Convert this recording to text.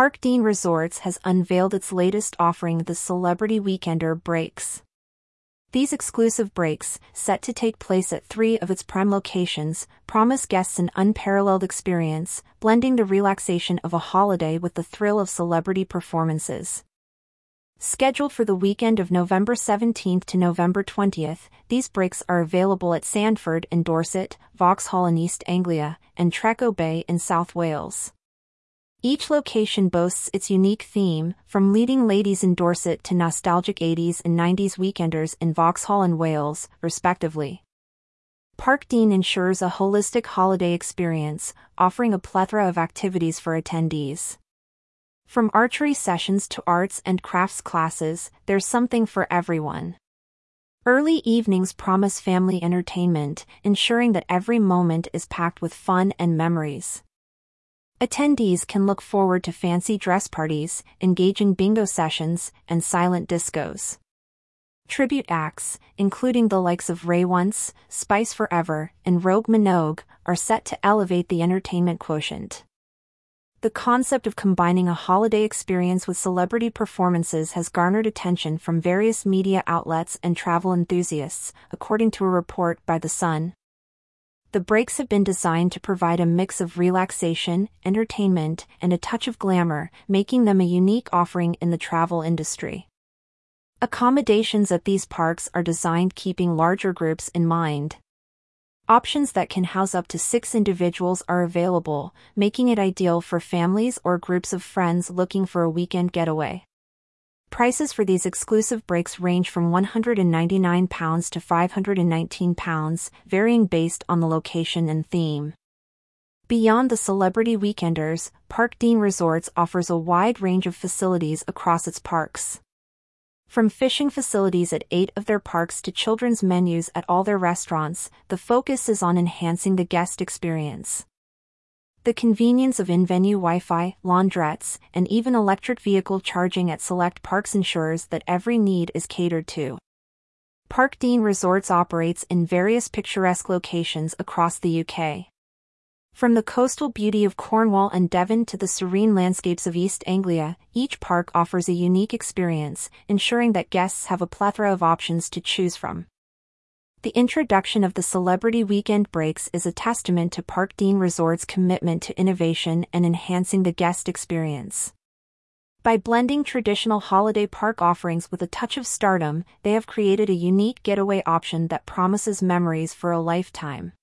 Parkdean Resorts has unveiled its latest offering, the Celebrity Weekender Breaks. These exclusive breaks, set to take place at three of its prime locations, promise guests an unparalleled experience, blending the relaxation of a holiday with the thrill of celebrity performances. Scheduled for the weekend of November 17th to November 20th, these breaks are available at Sandford in Dorset, Vauxhall in East Anglia, and Trecco Bay in South Wales. Each location boasts its unique theme, from leading ladies in Dorset to nostalgic 80s and 90s weekenders in Vauxhall and Wales, respectively. Parkdean ensures a holistic holiday experience, offering a plethora of activities for attendees. From archery sessions to arts and crafts classes, there's something for everyone. Early evenings promise family entertainment, ensuring that every moment is packed with fun and memories. Attendees can look forward to fancy dress parties, engaging bingo sessions, and silent discos. Tribute acts, including the likes of Ray Once, Spice Forever, and Rogue Minogue, are set to elevate the entertainment quotient. The concept of combining a holiday experience with celebrity performances has garnered attention from various media outlets and travel enthusiasts, according to a report by The Sun. The breaks have been designed to provide a mix of relaxation, entertainment, and a touch of glamour, making them a unique offering in the travel industry. Accommodations at these parks are designed keeping larger groups in mind. Options that can house up to six individuals are available, making it ideal for families or groups of friends looking for a weekend getaway. Prices for these exclusive breaks range from £199 to £519, varying based on the location and theme. Beyond the celebrity weekenders, Parkdean Resorts offers a wide range of facilities across its parks. From fishing facilities at eight of their parks to children's menus at all their restaurants, the focus is on enhancing the guest experience. The convenience of in-venue Wi-Fi, laundrettes, and even electric vehicle charging at select parks ensures that every need is catered to. Parkdean Resorts operates in various picturesque locations across the UK. From the coastal beauty of Cornwall and Devon to the serene landscapes of East Anglia, each park offers a unique experience, ensuring that guests have a plethora of options to choose from. The introduction of the Celebrity Weekend Breaks is a testament to Parkdean Resort's commitment to innovation and enhancing the guest experience. By blending traditional holiday park offerings with a touch of stardom, they have created a unique getaway option that promises memories for a lifetime.